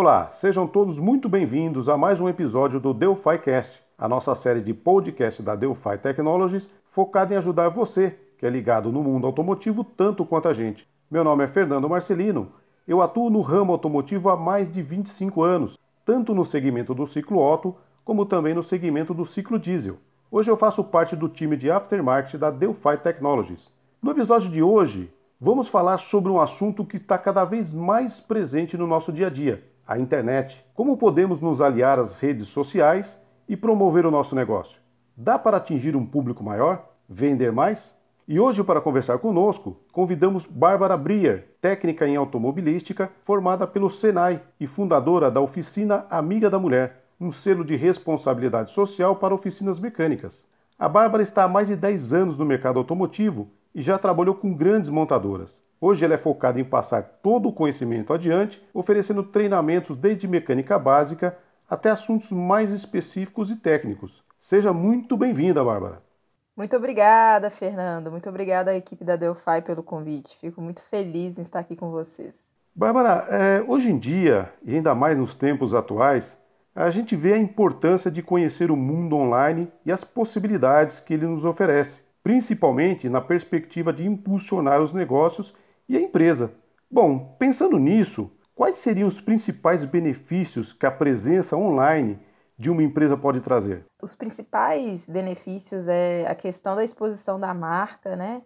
Olá, sejam todos muito bem-vindos a mais um episódio do Delphi Cast, a nossa série de podcast da Delphi Technologies focada em ajudar você, que é ligado no mundo automotivo tanto quanto a gente. Meu nome é Fernando Marcelino, eu atuo no ramo automotivo há mais de 25 anos, tanto no segmento do ciclo Otto como também no segmento do ciclo diesel. Hoje eu faço parte do time de aftermarket da Delphi Technologies. No episódio de hoje, vamos falar sobre um assunto que está cada vez mais presente no nosso dia a dia, a internet. Como podemos nos aliar às redes sociais e promover o nosso negócio? Dá para atingir um público maior? Vender mais? E hoje, para conversar conosco, convidamos Bárbara Brier, técnica em automobilística, formada pelo Senai e fundadora da oficina Amiga da Mulher, um selo de responsabilidade social para oficinas mecânicas. A Bárbara está há mais de 10 anos no mercado automotivo e já trabalhou com grandes montadoras. Hoje ela é focada em passar todo o conhecimento adiante, oferecendo treinamentos desde mecânica básica até assuntos mais específicos e técnicos. Seja muito bem-vinda, Bárbara. Muito obrigada, Fernando. Muito obrigada à equipe da Delphi pelo convite. Fico muito feliz em estar aqui com vocês. Bárbara, é, hoje em dia, e ainda mais nos tempos atuais, a gente vê a importância de conhecer o mundo online e as possibilidades que ele nos oferece, principalmente na perspectiva de impulsionar os negócios e a empresa. Bom, pensando nisso, quais seriam os principais benefícios que a presença online de uma empresa pode trazer? Os principais benefícios é a questão da exposição da marca, né?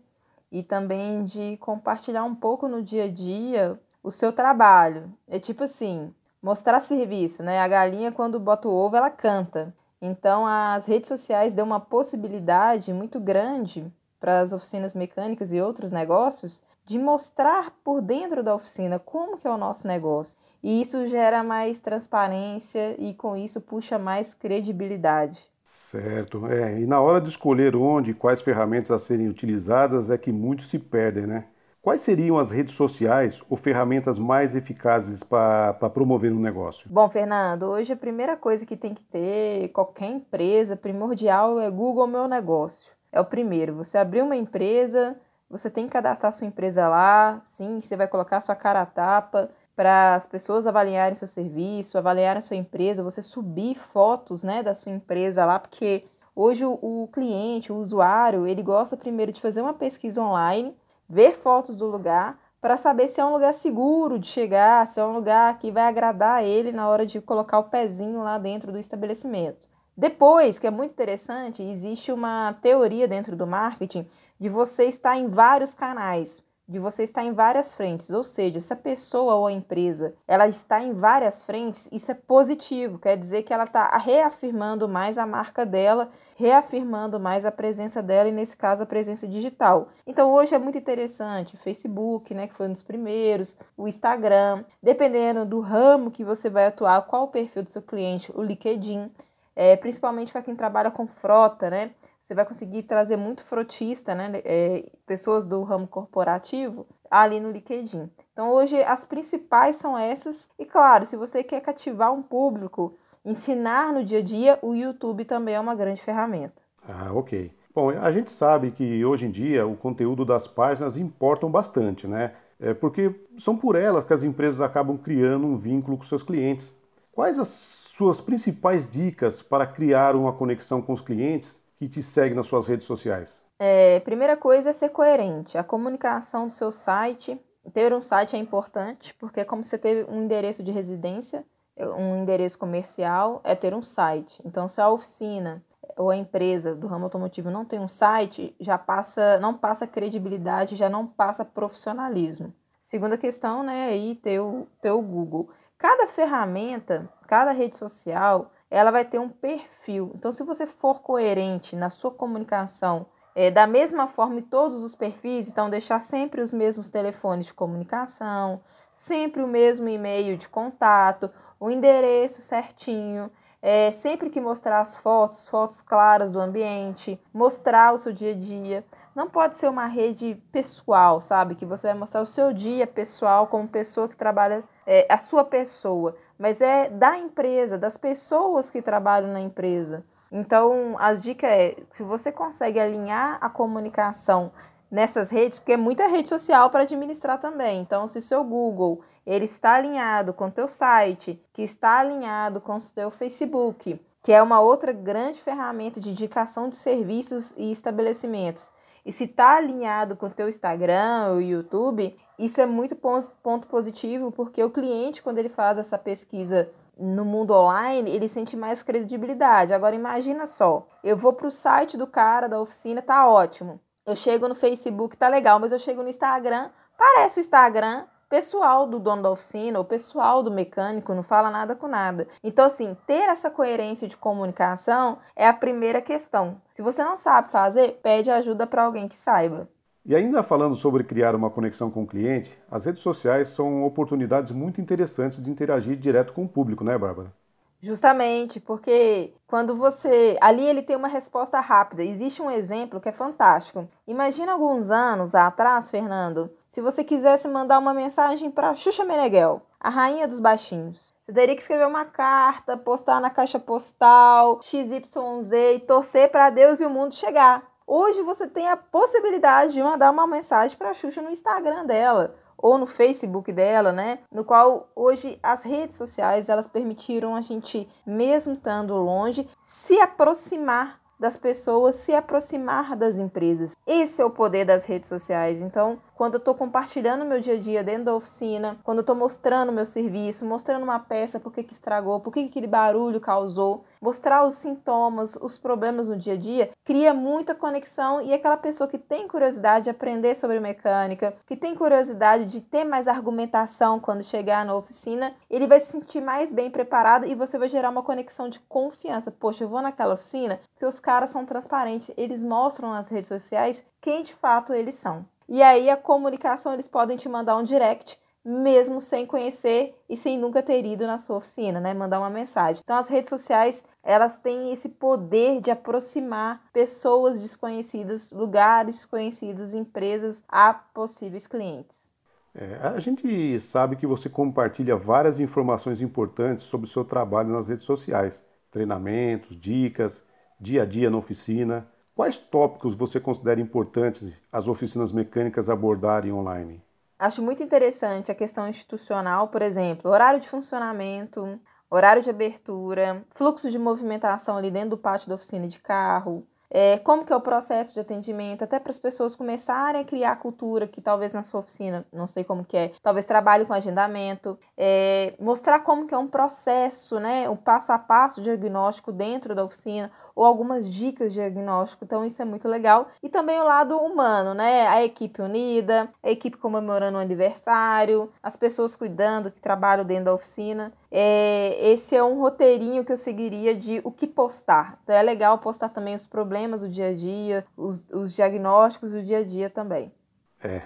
E também de compartilhar um pouco no dia a dia o seu trabalho. É tipo assim, mostrar serviço, né? A galinha, quando bota o ovo, ela canta. Então, as redes sociais dão uma possibilidade muito grande para as oficinas mecânicas e outros negócios de mostrar por dentro da oficina como que é o nosso negócio. E isso gera mais transparência e com isso puxa mais credibilidade. Certo. É, e na hora de escolher onde e quais ferramentas a serem utilizadas é que muitos se perdem, né? Quais seriam as redes sociais ou ferramentas mais eficazes para promover um negócio? Bom, Fernando, hoje a primeira coisa que tem que ter qualquer empresa primordial é Google Meu Negócio. É o primeiro. Você abrir uma empresa, você tem que cadastrar sua empresa lá, sim, você vai colocar sua cara a tapa para as pessoas avaliarem seu serviço, avaliarem sua empresa, você subir fotos, né, da sua empresa lá, porque hoje o, o cliente, o usuário, ele gosta primeiro de fazer uma pesquisa online ver fotos do lugar para saber se é um lugar seguro de chegar, se é um lugar que vai agradar ele na hora de colocar o pezinho lá dentro do estabelecimento. Depois, que é muito interessante, existe uma teoria dentro do marketing de você estar em vários canais, de você estar em várias frentes, ou seja, se a pessoa ou a empresa ela está em várias frentes, isso é positivo, quer dizer que ela está reafirmando mais a marca dela reafirmando mais a presença dela e nesse caso a presença digital. Então hoje é muito interessante, Facebook, né, que foi um dos primeiros, o Instagram, dependendo do ramo que você vai atuar, qual o perfil do seu cliente, o LinkedIn, é, principalmente para quem trabalha com frota, né? Você vai conseguir trazer muito frotista, né? É, pessoas do ramo corporativo ali no LinkedIn. Então hoje as principais são essas. E claro, se você quer cativar um público ensinar no dia a dia, o YouTube também é uma grande ferramenta. Ah, ok. Bom, a gente sabe que hoje em dia o conteúdo das páginas importam bastante, né? É porque são por elas que as empresas acabam criando um vínculo com seus clientes. Quais as suas principais dicas para criar uma conexão com os clientes que te seguem nas suas redes sociais? É, primeira coisa é ser coerente. A comunicação do seu site, ter um site é importante, porque é como você ter um endereço de residência, um endereço comercial é ter um site. Então, se a oficina ou a empresa do ramo automotivo não tem um site, já passa, não passa credibilidade, já não passa profissionalismo. Segunda questão, né, aí ter o, ter o Google. Cada ferramenta, cada rede social, ela vai ter um perfil. Então, se você for coerente na sua comunicação, é, da mesma forma em todos os perfis, então deixar sempre os mesmos telefones de comunicação, sempre o mesmo e-mail de contato, o endereço certinho, é, sempre que mostrar as fotos, fotos claras do ambiente, mostrar o seu dia a dia. Não pode ser uma rede pessoal, sabe? Que você vai mostrar o seu dia pessoal como pessoa que trabalha, é, a sua pessoa, mas é da empresa, das pessoas que trabalham na empresa. Então, as dicas é, se você consegue alinhar a comunicação nessas redes, porque é muita rede social para administrar também. Então, se seu Google ele está alinhado com o teu site, que está alinhado com o teu Facebook, que é uma outra grande ferramenta de indicação de serviços e estabelecimentos. E se está alinhado com o teu Instagram ou YouTube, isso é muito ponto positivo, porque o cliente, quando ele faz essa pesquisa no mundo online, ele sente mais credibilidade. Agora imagina só, eu vou para o site do cara da oficina, tá ótimo. Eu chego no Facebook, tá legal, mas eu chego no Instagram, parece o Instagram pessoal do dono da oficina, o pessoal do mecânico, não fala nada com nada. Então, assim, ter essa coerência de comunicação é a primeira questão. Se você não sabe fazer, pede ajuda para alguém que saiba. E ainda falando sobre criar uma conexão com o cliente, as redes sociais são oportunidades muito interessantes de interagir direto com o público, né, Bárbara? Justamente, porque quando você. Ali ele tem uma resposta rápida. Existe um exemplo que é fantástico. Imagina alguns anos atrás, Fernando, se você quisesse mandar uma mensagem para Xuxa Meneghel, a rainha dos baixinhos. Você teria que escrever uma carta, postar na caixa postal, XYZ e torcer para Deus e o mundo chegar. Hoje você tem a possibilidade de mandar uma mensagem para a Xuxa no Instagram dela ou no Facebook dela, né? No qual hoje as redes sociais elas permitiram a gente, mesmo estando longe, se aproximar das pessoas, se aproximar das empresas. Esse é o poder das redes sociais. Então, quando eu estou compartilhando meu dia a dia dentro da oficina, quando eu estou mostrando meu serviço, mostrando uma peça, por que, que estragou, por que, que aquele barulho causou, mostrar os sintomas, os problemas no dia a dia, cria muita conexão e aquela pessoa que tem curiosidade de aprender sobre mecânica, que tem curiosidade de ter mais argumentação quando chegar na oficina, ele vai se sentir mais bem preparado e você vai gerar uma conexão de confiança. Poxa, eu vou naquela oficina que os caras são transparentes, eles mostram nas redes sociais quem de fato eles são. E aí a comunicação eles podem te mandar um direct mesmo sem conhecer e sem nunca ter ido na sua oficina, né? Mandar uma mensagem. Então as redes sociais, elas têm esse poder de aproximar pessoas desconhecidas, lugares desconhecidos, empresas a possíveis clientes. É, a gente sabe que você compartilha várias informações importantes sobre o seu trabalho nas redes sociais, treinamentos, dicas, dia a dia na oficina. Quais tópicos você considera importantes as oficinas mecânicas abordarem online? Acho muito interessante a questão institucional, por exemplo, horário de funcionamento, horário de abertura, fluxo de movimentação ali dentro do pátio da oficina de carro, é, como que é o processo de atendimento, até para as pessoas começarem a criar cultura que talvez na sua oficina, não sei como que é, talvez trabalhe com agendamento, é, mostrar como que é um processo, né, o passo a passo diagnóstico dentro da oficina, ou algumas dicas de diagnóstico, então isso é muito legal. E também o lado humano, né, a equipe unida, a equipe comemorando o aniversário, as pessoas cuidando, que trabalham dentro da oficina. É, esse é um roteirinho que eu seguiria de o que postar. Então é legal postar também os problemas do dia a dia, os, os diagnósticos do dia a dia também. É, é,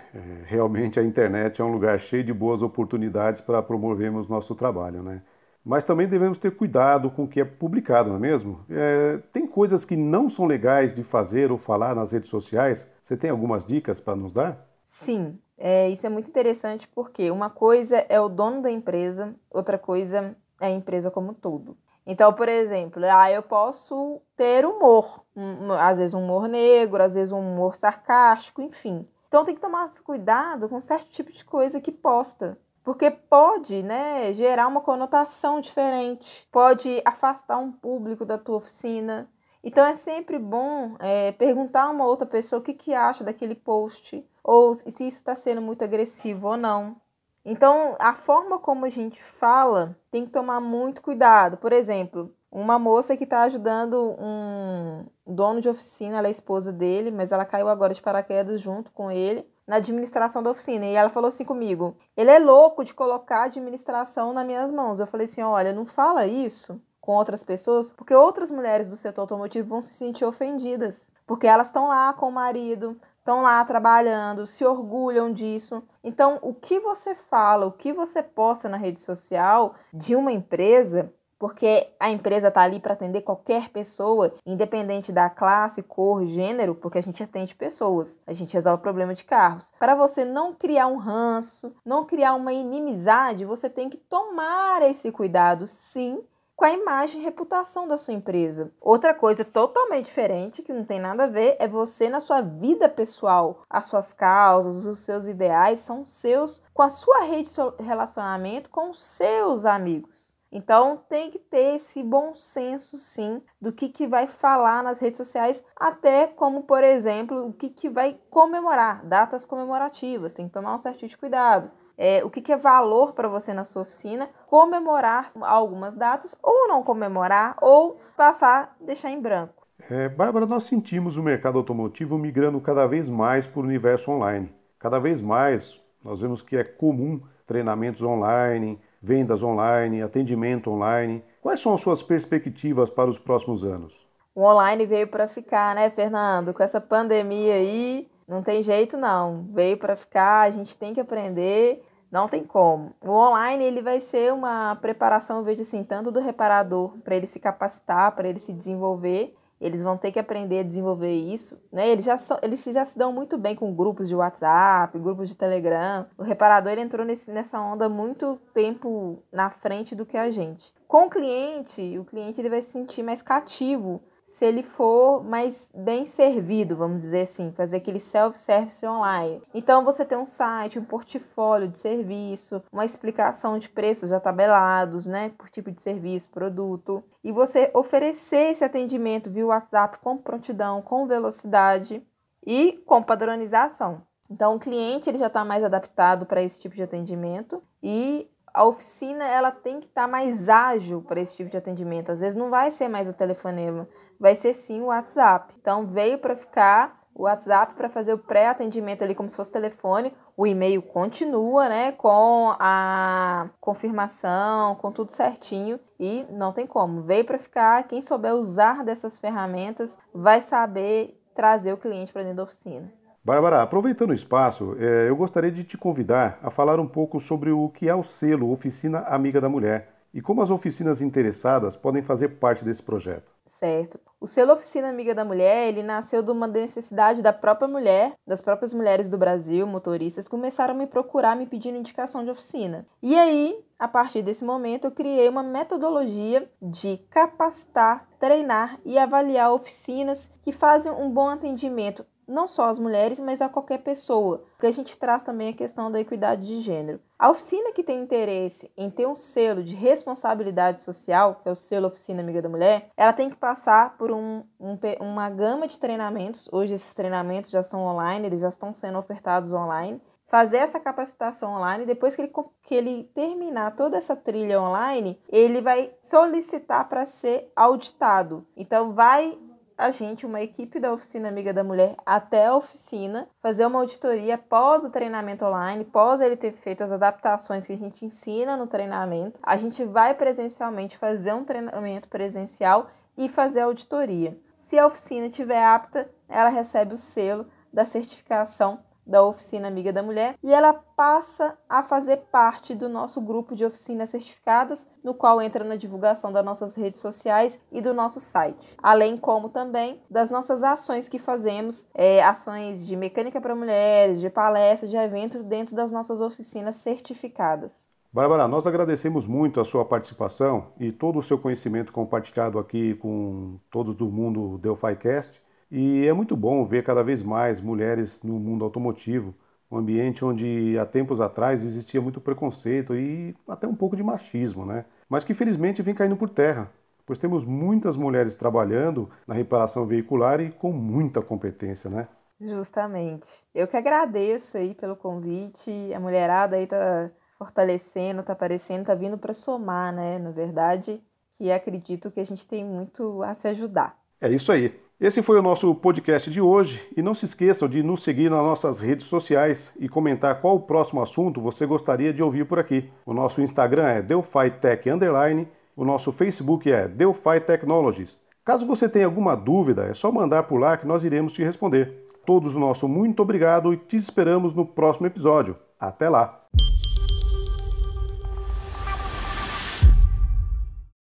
realmente a internet é um lugar cheio de boas oportunidades para promovermos nosso trabalho, né? Mas também devemos ter cuidado com o que é publicado, não é mesmo? É, tem coisas que não são legais de fazer ou falar nas redes sociais. Você tem algumas dicas para nos dar? Sim, é, isso é muito interessante porque uma coisa é o dono da empresa, outra coisa é a empresa como um todo. Então, por exemplo, ah, eu posso ter humor, um, às vezes um humor negro, às vezes um humor sarcástico, enfim. Então tem que tomar cuidado com certo tipo de coisa que posta. Porque pode né, gerar uma conotação diferente, pode afastar um público da tua oficina. Então é sempre bom é, perguntar a uma outra pessoa o que, que acha daquele post, ou se isso está sendo muito agressivo ou não. Então, a forma como a gente fala tem que tomar muito cuidado. Por exemplo, uma moça que está ajudando um dono de oficina, ela é esposa dele, mas ela caiu agora de paraquedas junto com ele na administração da oficina. E ela falou assim comigo: ele é louco de colocar a administração nas minhas mãos. Eu falei assim: olha, não fala isso com outras pessoas, porque outras mulheres do setor automotivo vão se sentir ofendidas, porque elas estão lá com o marido, estão lá trabalhando, se orgulham disso. Então, o que você fala, o que você posta na rede social de uma empresa, porque a empresa está ali para atender qualquer pessoa, independente da classe, cor, gênero, porque a gente atende pessoas, a gente resolve problema de carros. Para você não criar um ranço, não criar uma inimizade, você tem que tomar esse cuidado, sim, com a imagem e reputação da sua empresa. Outra coisa totalmente diferente, que não tem nada a ver, é você na sua vida pessoal. As suas causas, os seus ideais são seus com a sua rede de relacionamento com os seus amigos. Então tem que ter esse bom senso, sim, do que, que vai falar nas redes sociais, até como, por exemplo, o que, que vai comemorar, datas comemorativas, tem que tomar um certo de cuidado. É, o que, que é valor para você na sua oficina, comemorar algumas datas, ou não comemorar, ou passar, deixar em branco. É, Bárbara, nós sentimos o mercado automotivo migrando cada vez mais para o universo online. Cada vez mais nós vemos que é comum treinamentos online, vendas online, atendimento online. Quais são as suas perspectivas para os próximos anos? O online veio para ficar, né, Fernando? Com essa pandemia aí, não tem jeito não. Veio para ficar, a gente tem que aprender, não tem como. O online ele vai ser uma preparação, eu vejo assim, tanto do reparador para ele se capacitar, para ele se desenvolver, eles vão ter que aprender a desenvolver isso, né? Eles já, são, eles já se dão muito bem com grupos de WhatsApp, grupos de Telegram. O reparador ele entrou nesse, nessa onda muito tempo na frente do que a gente. Com o cliente, o cliente ele vai se sentir mais cativo se ele for mais bem servido, vamos dizer assim, fazer aquele self-service online. Então você tem um site, um portfólio de serviço, uma explicação de preços já tabelados, né, por tipo de serviço, produto, e você oferecer esse atendimento via WhatsApp com prontidão, com velocidade e com padronização. Então o cliente ele já está mais adaptado para esse tipo de atendimento e a oficina ela tem que estar tá mais ágil para esse tipo de atendimento. Às vezes não vai ser mais o telefonema, vai ser sim o WhatsApp. Então veio para ficar o WhatsApp para fazer o pré-atendimento ali como se fosse telefone. O e-mail continua, né, com a confirmação, com tudo certinho e não tem como. Veio para ficar. Quem souber usar dessas ferramentas vai saber trazer o cliente para dentro da oficina. Bárbara, aproveitando o espaço, é, eu gostaria de te convidar a falar um pouco sobre o que é o selo Oficina Amiga da Mulher e como as oficinas interessadas podem fazer parte desse projeto. Certo. O selo Oficina Amiga da Mulher, ele nasceu de uma necessidade da própria mulher, das próprias mulheres do Brasil, motoristas, começaram a me procurar me pedindo indicação de oficina. E aí, a partir desse momento, eu criei uma metodologia de capacitar, treinar e avaliar oficinas que fazem um bom atendimento não só às mulheres, mas a qualquer pessoa, porque a gente traz também a questão da equidade de gênero. A oficina que tem interesse em ter um selo de responsabilidade social, que é o selo Oficina Amiga da Mulher, ela tem que passar por um, um, uma gama de treinamentos. Hoje esses treinamentos já são online, eles já estão sendo ofertados online. Fazer essa capacitação online, depois que ele, que ele terminar toda essa trilha online, ele vai solicitar para ser auditado. Então, vai a gente, uma equipe da Oficina Amiga da Mulher, até a oficina, fazer uma auditoria pós o treinamento online, pós ele ter feito as adaptações que a gente ensina no treinamento. A gente vai presencialmente fazer um treinamento presencial e fazer a auditoria. Se a oficina estiver apta, ela recebe o selo da certificação da Oficina Amiga da Mulher e ela passa a fazer parte do nosso grupo de oficinas certificadas, no qual entra na divulgação das nossas redes sociais e do nosso site, além como também das nossas ações que fazemos, é, ações de mecânica para mulheres, de palestras, de eventos dentro das nossas oficinas certificadas. Bárbara, nós agradecemos muito a sua participação e todo o seu conhecimento compartilhado aqui com todos do mundo DelphiCast. E é muito bom ver cada vez mais mulheres no mundo automotivo, um ambiente onde há tempos atrás existia muito preconceito e até um pouco de machismo, né? Mas que felizmente vem caindo por terra, pois temos muitas mulheres trabalhando na reparação veicular e com muita competência, né? Justamente. Eu que agradeço aí pelo convite. A mulherada aí tá fortalecendo, tá aparecendo, tá vindo para somar, né? Na verdade, que acredito que a gente tem muito a se ajudar. É isso aí. Esse foi o nosso podcast de hoje e não se esqueçam de nos seguir nas nossas redes sociais e comentar qual o próximo assunto você gostaria de ouvir por aqui. O nosso Instagram é DelphiTech Underline, o nosso Facebook é Delphi Technologies. Caso você tenha alguma dúvida, é só mandar por lá que nós iremos te responder. Todos nosso muito obrigado e te esperamos no próximo episódio. Até lá!